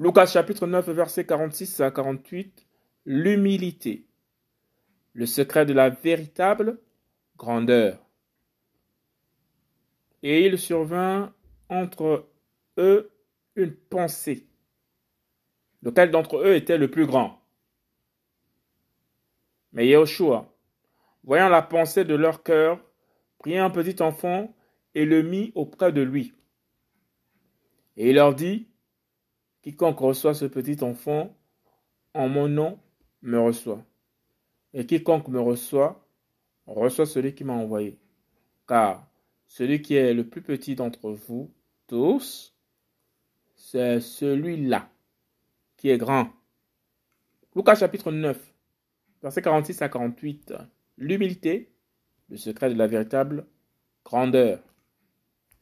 Lucas chapitre 9, verset 46 à 48. L'humilité. Le secret de la véritable grandeur. Et il survint entre eux une pensée. Lequel d'entre eux était le plus grand? Mais Yahushua, voyant la pensée de leur cœur, prit un petit enfant et le mit auprès de lui. Et il leur dit, Quiconque reçoit ce petit enfant en mon nom me reçoit. Et quiconque me reçoit, reçoit celui qui m'a envoyé. Car celui qui est le plus petit d'entre vous tous, c'est celui-là qui est grand. Lucas chapitre 9, versets 46 à 48. L'humilité, le secret de la véritable grandeur.